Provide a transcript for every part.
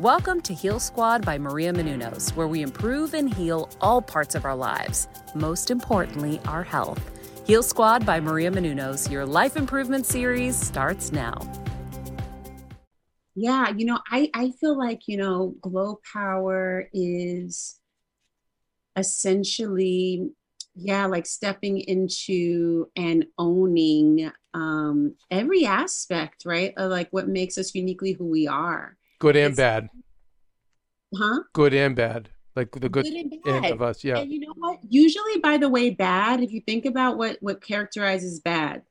Welcome to Heal Squad by Maria Menounos, where we improve and heal all parts of our lives, most importantly, our health. Heal Squad by Maria Menounos, your life improvement series starts now. Yeah, you know, I, I feel like, you know, Glow Power is essentially, yeah, like stepping into and owning um, every aspect, right? Of like what makes us uniquely who we are Good and bad. Huh? Good and bad. Like the good, good end of us. Yeah. And you know what? Usually, by the way, bad, if you think about what what characterizes bad,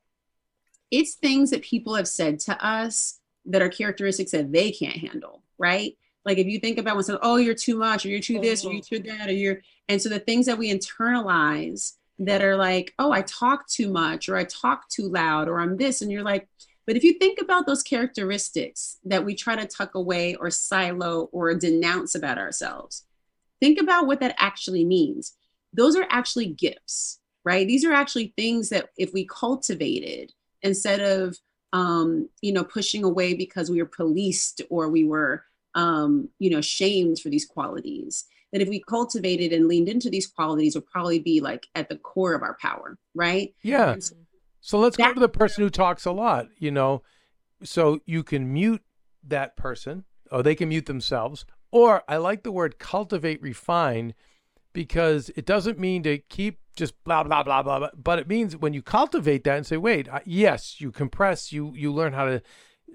it's things that people have said to us that are characteristics that they can't handle, right? Like if you think about when someone, oh, you're too much, or you're too this, or mm-hmm. you're too that, or you're, and so the things that we internalize that are like, oh, I talk too much, or I talk too loud, or I'm this, and you're like, but if you think about those characteristics that we try to tuck away or silo or denounce about ourselves, think about what that actually means. Those are actually gifts, right? These are actually things that if we cultivated instead of, um, you know, pushing away because we were policed or we were, um, you know, shamed for these qualities, that if we cultivated and leaned into these qualities would probably be like at the core of our power, right? Yeah. So so let's that, go to the person who talks a lot, you know. So you can mute that person, or they can mute themselves. Or I like the word cultivate, refine, because it doesn't mean to keep just blah blah blah blah, blah but it means when you cultivate that and say, wait, yes, you compress, you you learn how to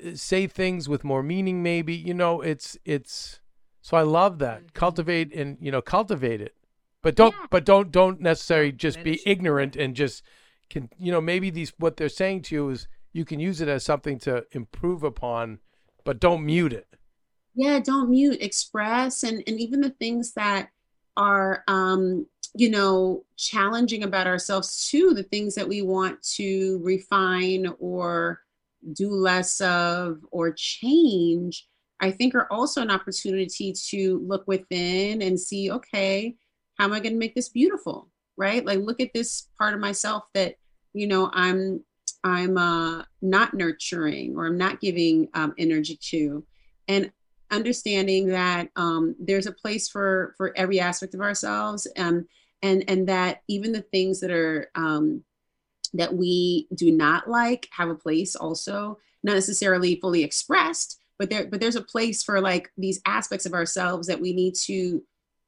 uh, say things with more meaning. Maybe you know, it's it's. So I love that mm-hmm. cultivate and you know cultivate it, but don't yeah. but don't don't necessarily just be ignorant and just can you know maybe these what they're saying to you is you can use it as something to improve upon but don't mute it. Yeah don't mute express and and even the things that are um you know challenging about ourselves too the things that we want to refine or do less of or change i think are also an opportunity to look within and see okay how am i going to make this beautiful right? Like look at this part of myself that you know i'm i'm uh, not nurturing or i'm not giving um, energy to. And understanding that um, there's a place for for every aspect of ourselves. Um, and and that even the things that are um, that we do not like have a place also. Not necessarily fully expressed but there but there's a place for like these aspects of ourselves that we need to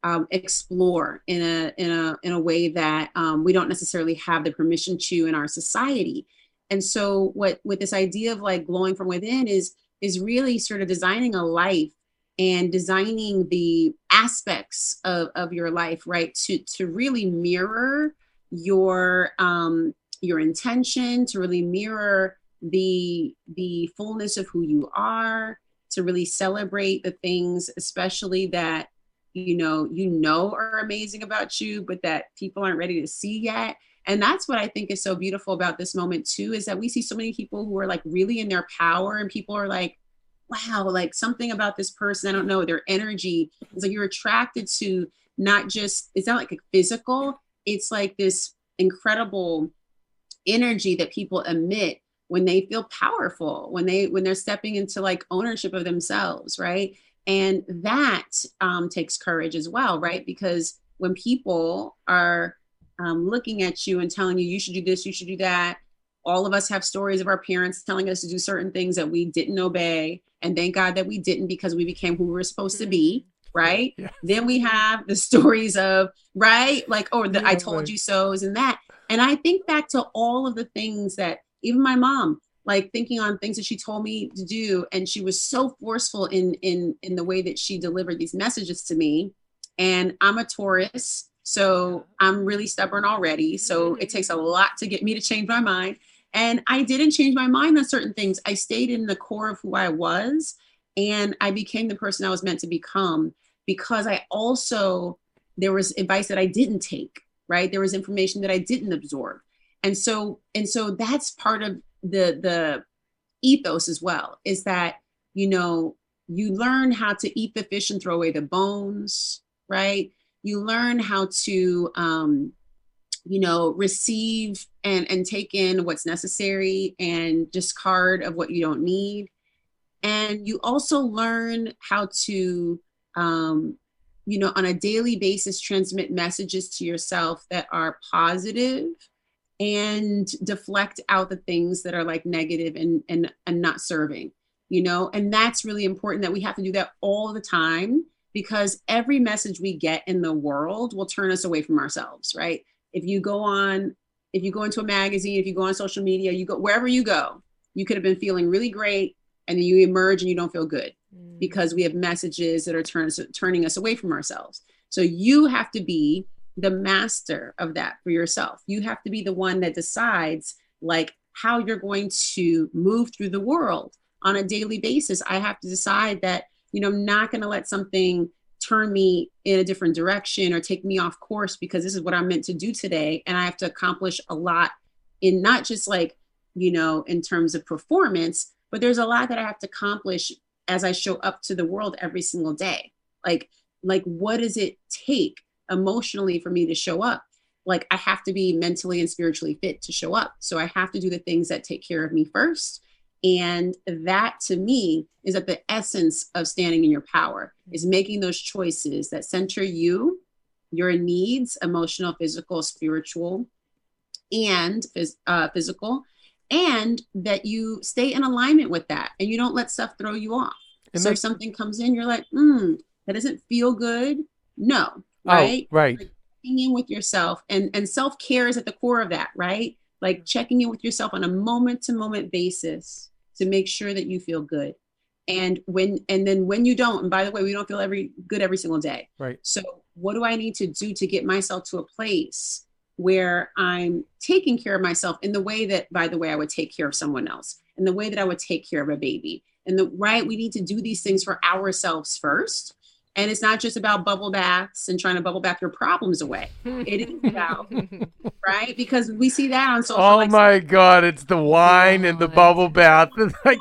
um, explore in a in a in a way that um, we don't necessarily have the permission to in our society. And so, what with this idea of like glowing from within is is really sort of designing a life and designing the aspects of, of your life right to to really mirror your um your intention to really mirror the the fullness of who you are to really celebrate the things especially that you know you know are amazing about you but that people aren't ready to see yet. And that's what i think is so beautiful about this moment too is that we see so many people who are like really in their power and people are like wow like something about this person i don't know their energy it's like you're attracted to not just it's not like a physical it's like this incredible energy that people emit when they feel powerful when they when they're stepping into like ownership of themselves right and that um, takes courage as well right because when people are um, looking at you and telling you you should do this you should do that all of us have stories of our parents telling us to do certain things that we didn't obey and thank god that we didn't because we became who we were supposed to be mm-hmm. right yeah. then we have the stories of right like or the yeah, i told right. you so's and that and i think back to all of the things that even my mom like thinking on things that she told me to do and she was so forceful in in in the way that she delivered these messages to me and i'm a taurus so i'm really stubborn already so it takes a lot to get me to change my mind and I didn't change my mind on certain things. I stayed in the core of who I was and I became the person I was meant to become because I also, there was advice that I didn't take, right? There was information that I didn't absorb. And so, and so that's part of the, the ethos as well is that, you know, you learn how to eat the fish and throw away the bones, right? You learn how to, um, you know receive and and take in what's necessary and discard of what you don't need and you also learn how to um, you know on a daily basis transmit messages to yourself that are positive and deflect out the things that are like negative and and and not serving you know? And that's really important that we have to do that all the time because every message we get in the world will turn us away from ourselves right? If you go on if you go into a magazine if you go on social media you go wherever you go you could have been feeling really great and then you emerge and you don't feel good mm. because we have messages that are turn, turning us away from ourselves. So you have to be the master of that for yourself you have to be the one that decides like how you're going to move through the world on a daily basis i have to decide that you know i'm not going to let something turn me in a different direction or take me off course because this is what I'm meant to do today. And I have to accomplish a lot in not just like, you know, in terms of performance, but there's a lot that I have to accomplish as I show up to the world every single day. Like, like what does it take emotionally for me to show up? Like I have to be mentally and spiritually fit to show up. So I have to do the things that take care of me first and that to me is at the essence of standing in your power, is making those choices that center you, your needs, emotional, physical, spiritual, and uh, physical, and that you stay in alignment with that and you don't let stuff throw you off. And so if something comes in, you're like, hmm, that doesn't feel good. No, right? Oh, right. Like, in with yourself and and self-care is at the core of that right? Like checking in with yourself on a moment to moment basis to make sure that you feel good. And when and then when you don't and by the way we don't feel every good every single day. Right. So what do i need to do to get myself to a place where i'm taking care of myself in the way that by the way i would take care of someone else in the way that i would take care of a baby and the right? We need to do these things for ourselves first and it's not just about bubble baths and trying to bubble bath your problems away. It is about, right? Because we see that on social. Oh like, my God, it's the wine oh, and the bubble bath. like,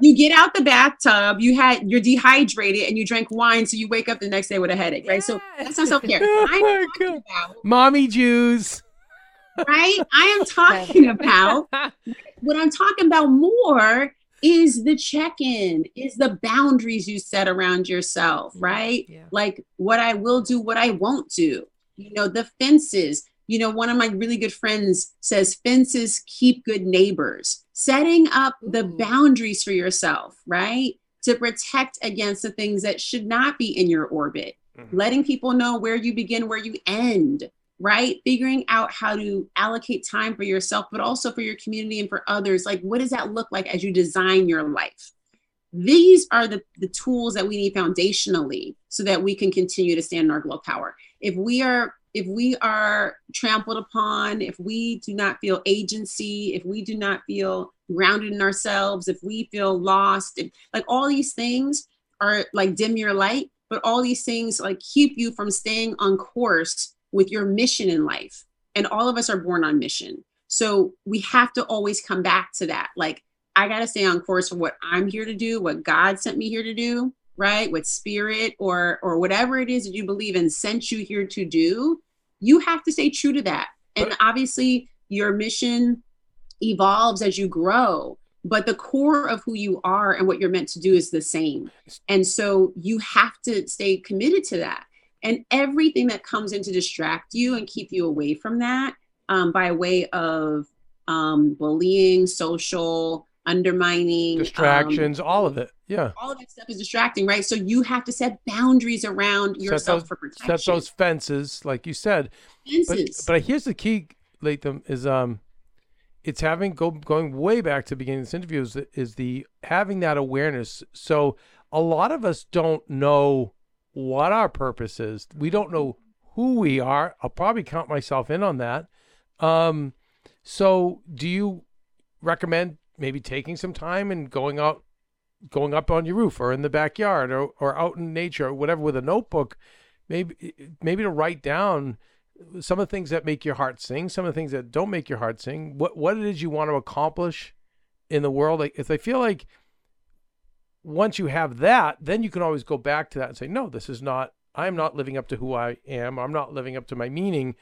you get out the bathtub, you had you're dehydrated and you drank wine, so you wake up the next day with a headache, right? So that's not self care. Oh mommy Jews. Right? I am talking about what I'm talking about more is the check-in, is the boundaries you set around yourself, right? Yeah. Like what I will do, what I won't do. You know, the fences. You know, one of my really good friends says fences keep good neighbors setting up the boundaries for yourself, right? To protect against the things that should not be in your orbit, mm-hmm. letting people know where you begin, where you end, right? Figuring out how to allocate time for yourself, but also for your community and for others. Like, what does that look like as you design your life? These are the, the tools that we need foundationally so that we can continue to stand in our glow power. If we are if we are trampled upon, if we do not feel agency, if we do not feel grounded in ourselves, if we feel lost, if, like all these things are like dim your light, but all these things like keep you from staying on course with your mission in life. And all of us are born on mission. So we have to always come back to that. Like, I got to stay on course for what I'm here to do, what God sent me here to do right with spirit or or whatever it is that you believe in sent you here to do you have to stay true to that. And obviously your mission evolves as you grow but the core of who you are and what you're meant to do is the same. And so you have to stay committed to that. And everything that comes in to distract you and keep you away from that um, by way of um, bullying social undermining um, distractions um, all of it yeah. All of that stuff is distracting, right? So you have to set boundaries around yourself those, for protection. Set those fences, like you said. Fences. But, but here's the key, Latham, is um it's having go going way back to the beginning of this interview is, is the having that awareness. So a lot of us don't know what our purpose is. We don't know who we are. I'll probably count myself in on that. Um, so do you recommend maybe taking some time and going out, going up on your roof or in the backyard or, or out in nature or whatever with a notebook, maybe, maybe to write down some of the things that make your heart sing, some of the things that don't make your heart sing, what, what it is you want to accomplish in the world. Like, if I feel like once you have that, then you can always go back to that and say, no, this is not, I'm not living up to who I am. I'm not living up to my meaning.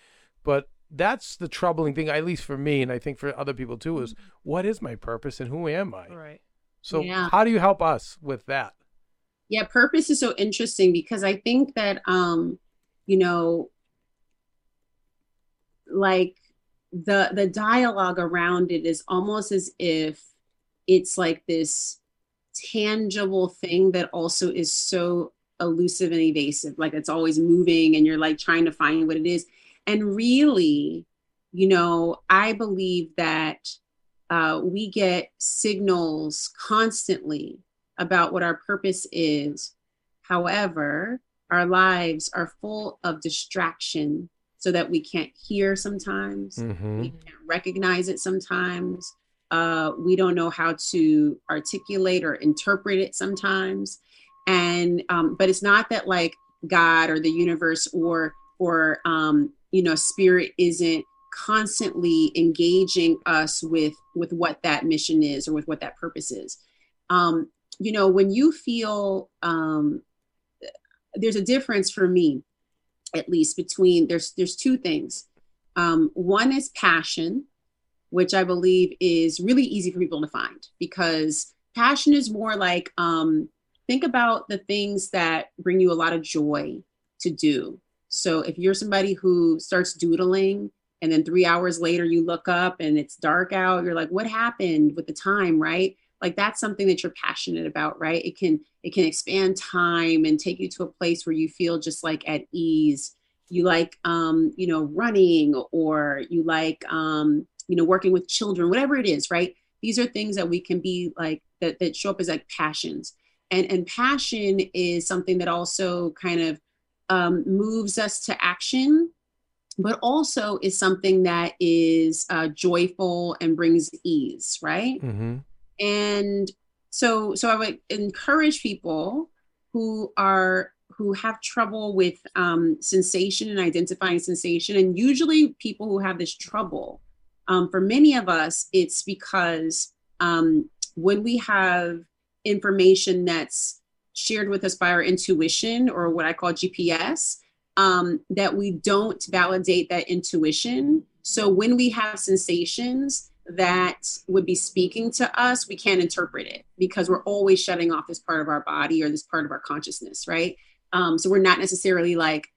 But that's the troubling thing, at least for me, and I think for other people too, is mm-hmm. what is my purpose and who am I? Right. So, yeah. how do you help us with that? Yeah, purpose is so interesting because I think that, um, you know, like the the dialogue around it is almost as if it's like this tangible thing that also is so elusive and evasive like it's always moving and you're like trying to find what it is and really you know i believe that uh, we get signals constantly about what our purpose is. However our lives are full of distraction so that we can't hear sometimes. Mm-hmm. we can't recognize it sometimes. Uh, we don't know how to articulate or interpret it sometimes. And um, but it's not that like god or the universe or or um, you know spirit isn't constantly engaging us with with what that mission is or with what that purpose is um, you know when you feel um, there's a difference for me at least between there's there's two things um, one is passion which I believe is really easy for people to find because passion is more like um, think about the things that bring you a lot of joy to do. So if you're somebody who starts doodling and then three hours later you look up and it's dark out, you're like, what happened with the time, right? Like that's something that you're passionate about, right? It can it can expand time and take you to a place where you feel just like at ease. You like um, you know, running or you like um you know working with children whatever it is right these are things that we can be like that that show up as like passions and and passion is something that also kind of um, moves us to action but also is something that is uh, joyful and brings ease right mm-hmm. and so so i would encourage people who are who have trouble with um, sensation and identifying sensation and usually people who have this trouble um, for many of us, it's because um, when we have information that's shared with us by our intuition or what I call GPS, um, that we don't validate that intuition. So when we have sensations that would be speaking to us, we can't interpret it because we're always shutting off this part of our body or this part of our consciousness, right? Um, so we're not necessarily like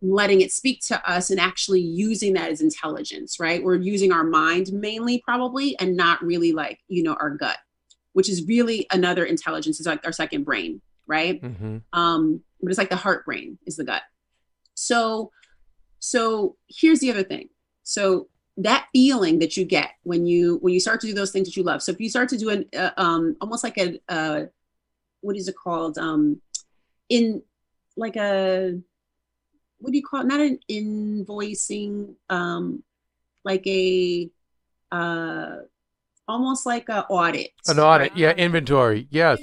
letting it speak to us and actually using that as intelligence, right? We're using our mind mainly, probably, and not really like, you know, our gut, which is really another intelligence, is like our second brain, right? Mm-hmm. Um, but it's like the heart brain is the gut. So, so here's the other thing. So that feeling that you get when you when you start to do those things that you love. So if you start to do an uh, um almost like a uh what is it called um in like a what do you call it? Not an invoicing, um, like a uh, almost like an audit. An audit, right? yeah, inventory. Yes.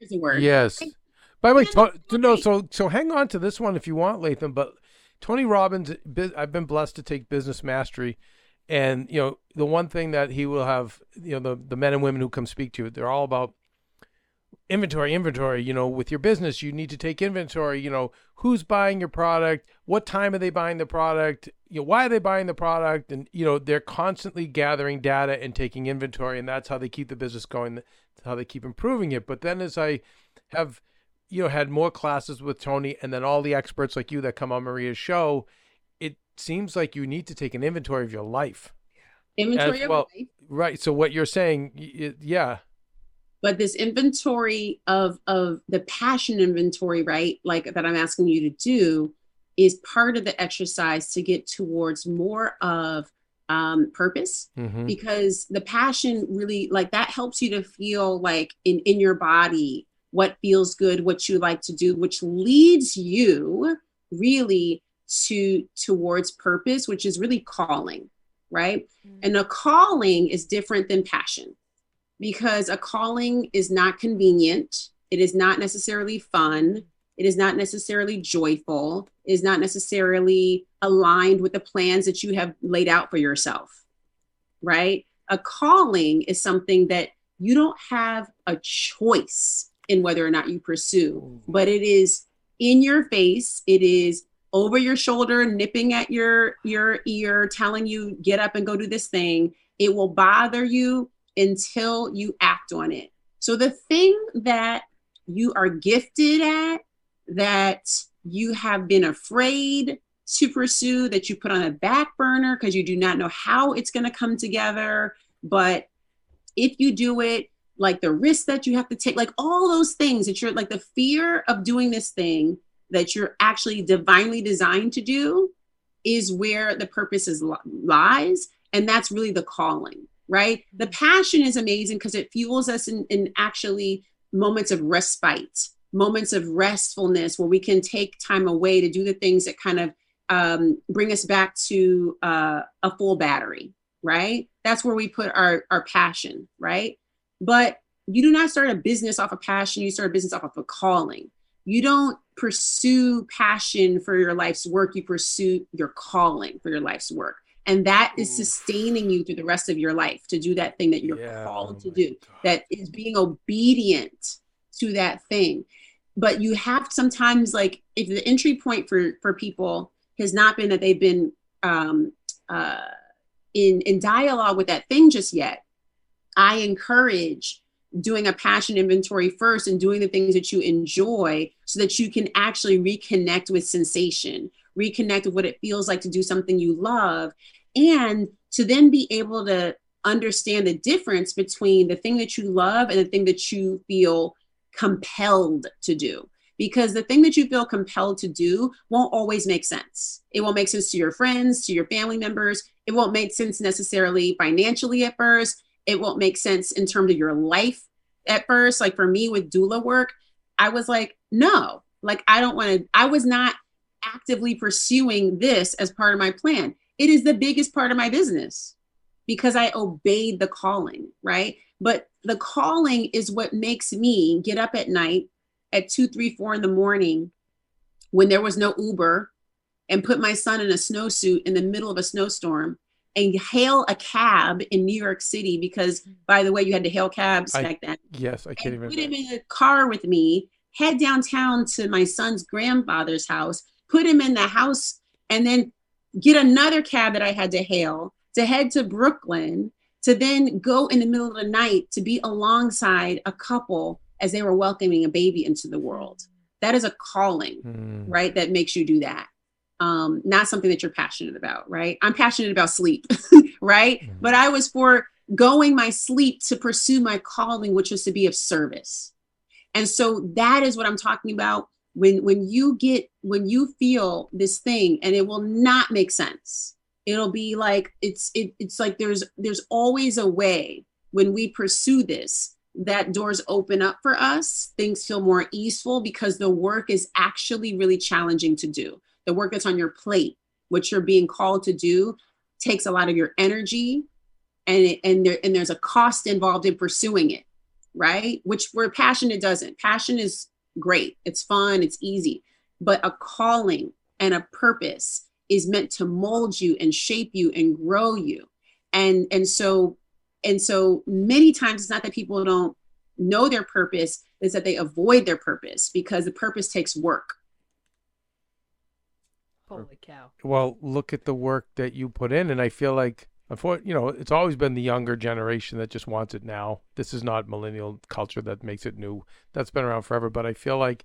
Inventory. A. Yes. By the way, to, no, so so hang on to this one if you want, Latham. But Tony Robbins, I've been blessed to take business mastery, and you know the one thing that he will have, you know, the the men and women who come speak to you, they're all about inventory inventory you know with your business you need to take inventory you know who's buying your product what time are they buying the product you know why are they buying the product and you know they're constantly gathering data and taking inventory and that's how they keep the business going that's how they keep improving it but then as i have you know had more classes with tony and then all the experts like you that come on maria's show it seems like you need to take an inventory of your life. Inventory well, of life. Right. So what you're saying yeah. But this inventory of of the passion inventory right like that i'm asking you to do is part of the exercise to get towards more of um, purpose. Mm-hmm. because the passion really like that helps you to feel like in in your body what feels good what you like to do which leads you really to towards purpose, which is really calling, right? Mm-hmm. And a calling is different than passion because a calling is not convenient. It is not necessarily fun. It is not necessarily joyful. It is not necessarily aligned with the plans that you have laid out for yourself, right? A calling is something that you don't have a choice in whether or not you pursue, mm. but it is in your face. It is over your shoulder, nipping at your your ear, telling you get up and go do this thing. It will bother you until you act on it. So the thing that you are gifted at, that you have been afraid to pursue, that you put on a back burner because you do not know how it's going to come together, but if you do it, like the risk that you have to take, like all those things that you're like the fear of doing this thing that you're actually divinely designed to do is where the purpose is lies. And that's really the calling right? The passion is amazing because it fuels us in, in actually moments of respite moments of restfulness where we can take time away to do the things that kind of um, bring us back to uh, a full battery right? That's where we put our our passion right but you do not start a business off of passion you start a business off of a calling you don't pursue passion for your life's work, you pursue your calling for your life's work. And that is sustaining you through the rest of your life to do that thing that you're yeah, called oh to do, God. that is being obedient to that thing. But you have sometimes like if the entry point for for people has not been that they've been um, uh, in in dialogue with that thing just yet, I encourage doing a passion inventory first and doing the things that you enjoy so that you can actually reconnect with sensation, reconnect with what it feels like to do something you love, and to then be able to understand the difference between the thing that you love and the thing that you feel compelled to do. Because the thing that you feel compelled to do won't always make sense. It won't make sense to your friends, to your family members. It won't make sense necessarily financially at first it won't make sense in terms of your life at first. Like for me with doula work, I was like, no, like I don't want to, I was not actively pursuing this as part of my plan. It is the biggest part of my business because I obeyed the calling, right? But the calling is what makes me get up at night at two, three, four in the morning when there was no Uber and put my son in a snowsuit in the middle of a snowstorm and hail a cab in New York City because, by the way, you had to hail cabs I, back then. Yes, I can't even. Put him in a car with me, head downtown to my son's grandfather's house, put him in the house, and then get another cab that I had to hail to head to Brooklyn to then go in the middle of the night to be alongside a couple as they were welcoming a baby into the world. That is a calling, mm. right? That makes you do that um, not something that you're passionate about, right? I'm passionate about sleep, right? Mm-hmm. But I was for going my sleep to pursue my calling, which was to be of service. And so that is what I'm talking about. When when you get when you feel this thing and it will not make sense. It'll be like it's it, it's like there's there's always a way when we pursue this that doors open up for us things feel more easeful because the work is actually really challenging to do the work that's on your plate, what you're being called to do, takes a lot of your energy, and it, and there and there's a cost involved in pursuing it, right? Which where passion it doesn't. Passion is great, it's fun, it's easy, but a calling and a purpose is meant to mold you and shape you and grow you, and and so and so many times it's not that people don't know their purpose is that they avoid their purpose because the purpose takes work Holy cow. Well, look at the work that you put in. And I feel like, you know, it's always been the younger generation that just wants it now. This is not millennial culture that makes it new. That's been around forever. But I feel like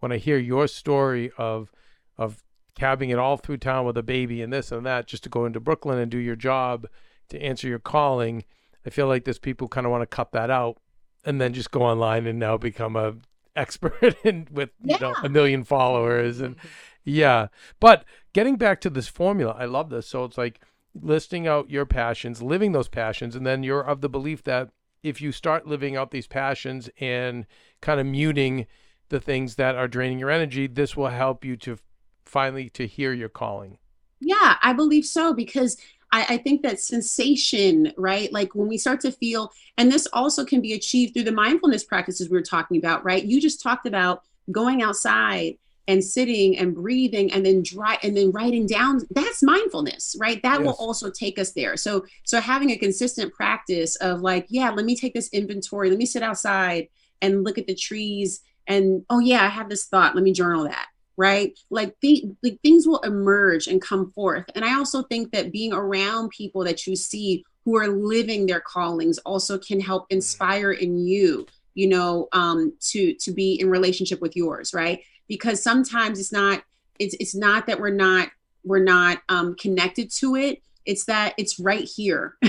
when I hear your story of, of cabbing it all through town with a baby and this and that just to go into Brooklyn and do your job to answer your calling, I feel like there's people kind of want to cut that out and then just go online and now become a expert in with yeah. you know a million followers and yeah. But getting back to this formula, I love this. So it's like listing out your passions, living those passions, and then you're of the belief that if you start living out these passions and kind of muting the things that are draining your energy, this will help you to finally to hear your calling. Yeah, I believe so because I, I, think that sensation, right? Like when we start to feel, and this also can be achieved through the mindfulness practices we were talking about, right? You just talked about going outside and sitting and breathing and then dry and then writing down that's mindfulness right? That yes. will also take us there. So so having a consistent practice of like yeah let me take this inventory let me sit outside and look at the trees and oh yeah i have this thought let me journal that right? Like, the, like things will emerge and come forth. And i also think that being around people that you see who are living their callings also can help inspire in you you know um to to be in relationship with yours right because sometimes it's not it's it's not that we're not we're not um connected to it. It's that it's right here.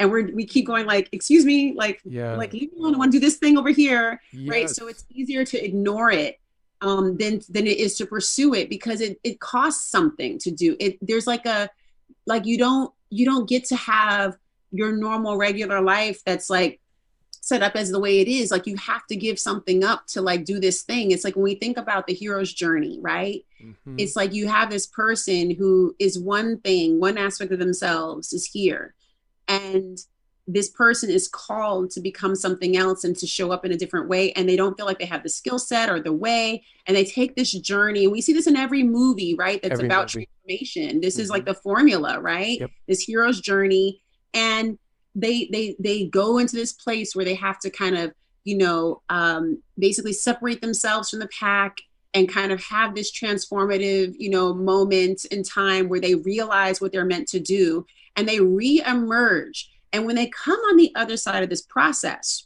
And we're we keep going like excuse me like yeah. like leave me alone. I want to do this thing over here. Yes. right? So it's easier to ignore it um than than it is to pursue it because it it costs something to do. It there's like a like you don't you don't get to have your normal regular life that's like set up as the way it is like you have to give something up to like do this thing it's like when we think about the hero's journey right mm-hmm. it's like you have this person who is one thing one aspect of themselves is here and this person is called to become something else and to show up in a different way and they don't feel like they have the skill set or the way and they take this journey and we see this in every movie right that's every about movie. transformation this mm-hmm. is like mm-hmm. the formula right yep. this hero's journey and they they they go into this place where they have to kind of you know um, basically separate themselves from the pack and kind of have this transformative you know moment in time where they realize what they're meant to do and they re-emerge. And when they come on the other side of this process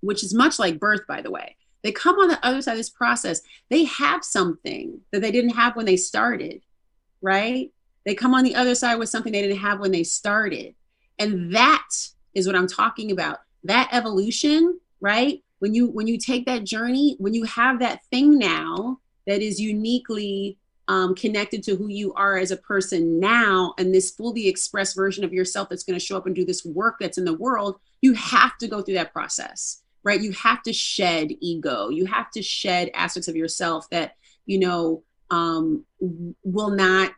which is much like birth by the way they come on the other side of this process they have something that they didn't have when they started right? They come on the other side with something they didn't have when they started and that is what i'm talking about. That evolution right? When you when you take that journey when you have that thing now that is uniquely um, connected to who you are as a person now and this fully expressed version of yourself that's going to show up and do this work that's in the world you have to go through that process right? You have to shed ego. You have to shed aspects of yourself that you know um, will not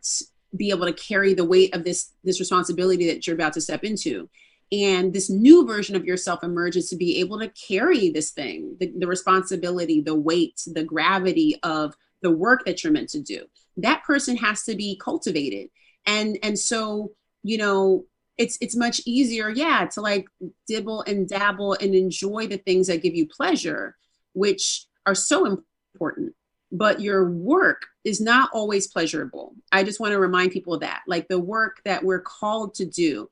be able to carry the weight of this this responsibility that you're about to step into. And this new version of yourself emerges to be able to carry this thing the, the responsibility the weight the gravity of the work that you're meant to do. That person has to be cultivated. And and so you know it's it's much easier yeah to like dibble and dabble and enjoy the things that give you pleasure which are so important but your work is not always pleasurable. I just want to remind people of that. Like the work that we're called to do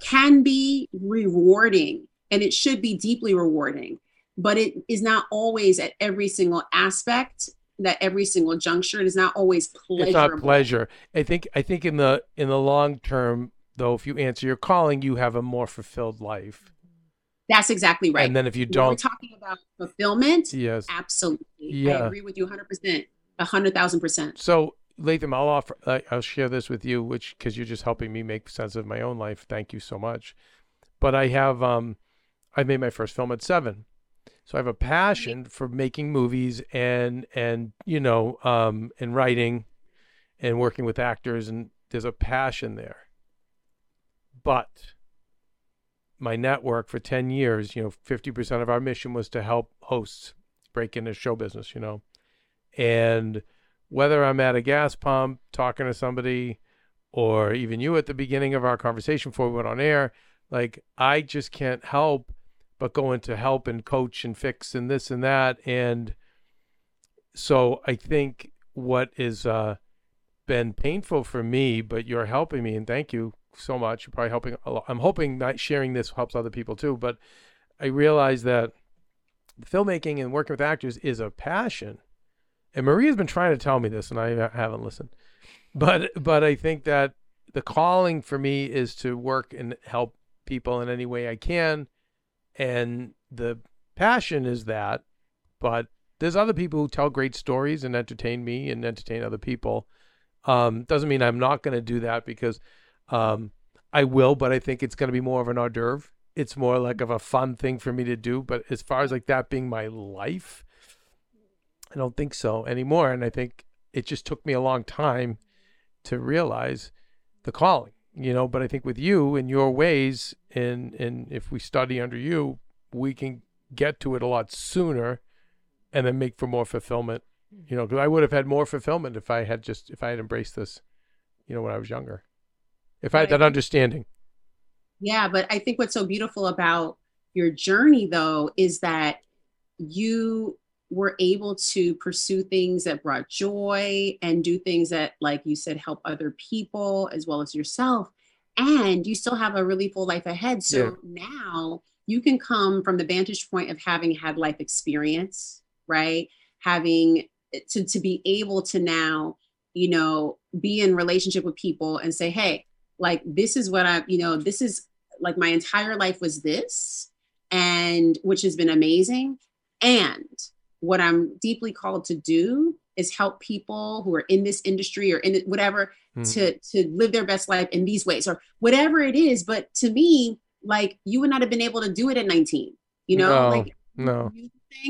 can be rewarding and it should be deeply rewarding, but it is not always at every single aspect that every single juncture it is not always pleasure. It's not pleasure. I think I think in the in the long term though if you answer your calling you have a more fulfilled life. That's exactly right. And then if you don't, we're talking about fulfillment. Yes, absolutely. Yeah. I agree with you 100, percent a hundred thousand percent. So Latham, I'll offer. Uh, I'll share this with you, which because you're just helping me make sense of my own life. Thank you so much. But I have, um, I made my first film at seven, so I have a passion for making movies and and you know, um, and writing, and working with actors, and there's a passion there. But my network for 10 years, you know, 50% of our mission was to help hosts break into show business, you know. And whether I'm at a gas pump talking to somebody or even you at the beginning of our conversation before we went on air, like I just can't help but go into help and coach and fix and this and that. And so I think what is uh been painful for me, but you're helping me and thank you so much. You're probably helping a lot. I'm hoping that sharing this helps other people too. But I realize that filmmaking and working with actors is a passion. And Maria's been trying to tell me this, and I haven't listened. But but I think that the calling for me is to work and help people in any way I can, and the passion is that. But there's other people who tell great stories and entertain me and entertain other people. Um, doesn't mean I'm not going to do that because um, I will, but I think it's going to be more of an hors d'oeuvre. It's more like of a fun thing for me to do. But as far as like that being my life, I don't think so anymore. And I think it just took me a long time to realize the calling, you know. But I think with you and your ways, and and if we study under you, we can get to it a lot sooner, and then make for more fulfillment. You know, because I would have had more fulfillment if I had just if I had embraced this, you know, when I was younger. If I had that understanding. Yeah, but I think what's so beautiful about your journey though is that you were able to pursue things that brought joy and do things that like you said help other people as well as yourself and you still have a really full life ahead so yeah. now you can come from the vantage point of having had life experience right having to to be able to now you know be in relationship with people and say hey like this is what i you know this is like my entire life was this and which has been amazing and what I'm deeply called to do is help people who are in this industry or in whatever mm. to to live their best life in these ways or whatever it is. But to me, like you would not have been able to do it at 19. You know, no, like no.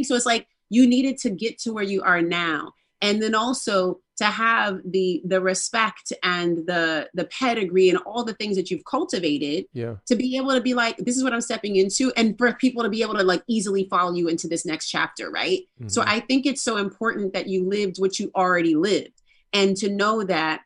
So it's like you needed to get to where you are now and then also to have the the respect and the the pedigree and all the things that you've cultivated yeah. to be able to be like this is what i'm stepping into and for people to be able to like easily follow you into this next chapter right? Mm-hmm. so i think it's so important that you lived what you already lived. And to know that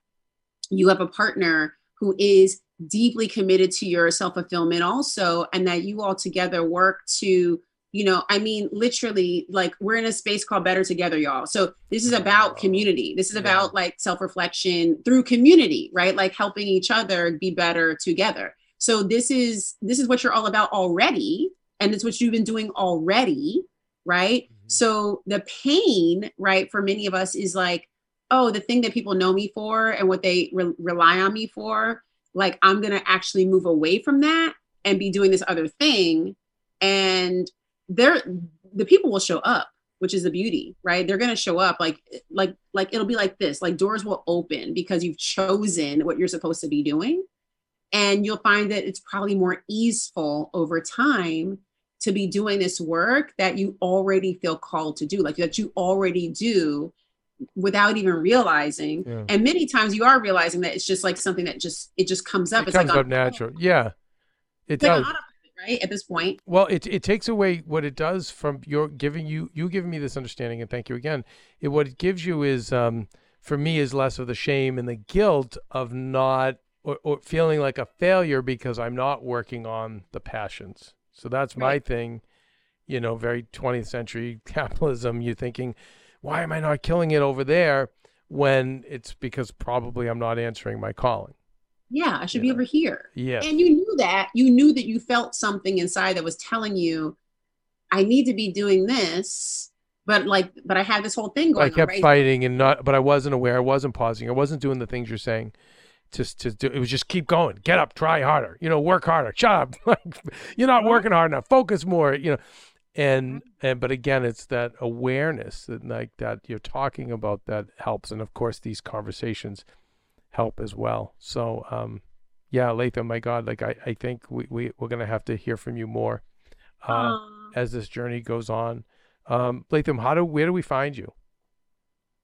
you have a partner who is deeply committed to your self fulfillment also and that you all together work to you know i mean literally like we're in a space called better together y'all. So this is about community. This is about yeah. like self-reflection through community right? Like helping each other be better together. So this is this is what you're all about already and it's what you've been doing already right? Mm-hmm. so the pain right for many of us is like oh the thing that people know me for and what they re- rely on me for like i'm gonna actually move away from that and be doing this other thing. And they're the people will show up which is the beauty right? They're going to show up like like like it'll be like this like doors will open because you've chosen what you're supposed to be doing. And you'll find that it's probably more easeful over time to be doing this work that you already feel called to do like that you already do without even realizing. Yeah. and many times you are realizing that it's just like something that just it just comes up. It it's comes like up natural. Yeah. It does right at this point. Well it, it takes away what it does from your giving you you giving me this understanding and thank you again. It what it gives you is um for me is less of the shame and the guilt of not or, or feeling like a failure because i'm not working on the passions. So that's my thing. You know very 20th century capitalism you're thinking why am i not killing it over there? when it's because probably i'm not answering my calling yeah, I should be over here. Yeah. And you knew that. You knew that you felt something inside that was telling you, I need to be doing this. But like, but I had this whole thing going. I kept right? fighting and not, but I wasn't aware. I wasn't pausing. I wasn't doing the things you're saying. Just to do, it was just keep going, get up, try harder, you know, work harder, shut up. like, you're not working hard enough. Focus more, you know. And and but again, it's that awareness that like that you're talking about that helps. And of course, these conversations help as well. So, um, yeah, Latham, my God, like I, I think we, we, we're going to have to hear from you more uh, as this journey goes on. Um, Latham, how do, where do we find you?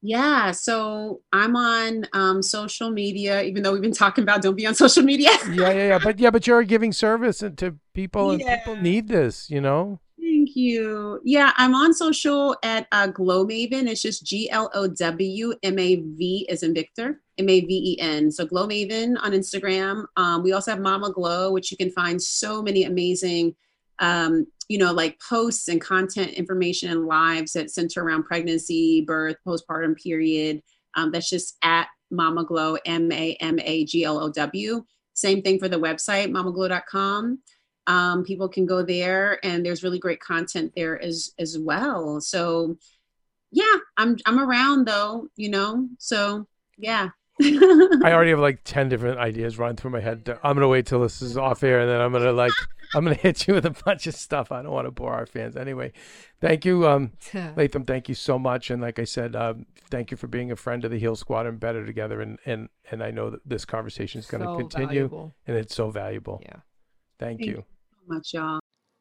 Yeah, so I'm on um, social media, even though we've been talking about don't be on social media. yeah, yeah, yeah. But yeah, but you're giving service to people and yeah. people need this, you know? Thank you. Yeah, I'm on social at uh, Glow Maven. It's just G L O W M A V as in Victor, M A V E N. So Glow Maven on Instagram. Um, we also have Mama Glow, which you can find so many amazing, um, you know, like posts and content information and lives that center around pregnancy, birth, postpartum period. Um, that's just at Mama Glow, M A M A G L O W. Same thing for the website, mamaglow.com um, people can go there and there's really great content there as as well so yeah i'm i'm around though you know so yeah I already have like 10 different ideas running through my head. I'm going to wait till this is off air and then I'm going to like, I'm to hit you with a bunch of stuff. I don't want to bore our fans. Anyway, thank you, um, Latham. Thank you so much. And like I said, um, thank you for being a friend of the Heal Squad and Better Together. And, and, and I know that this conversation is going to so continue valuable. and it's so valuable. Yeah. Thank, thank you much, y'all.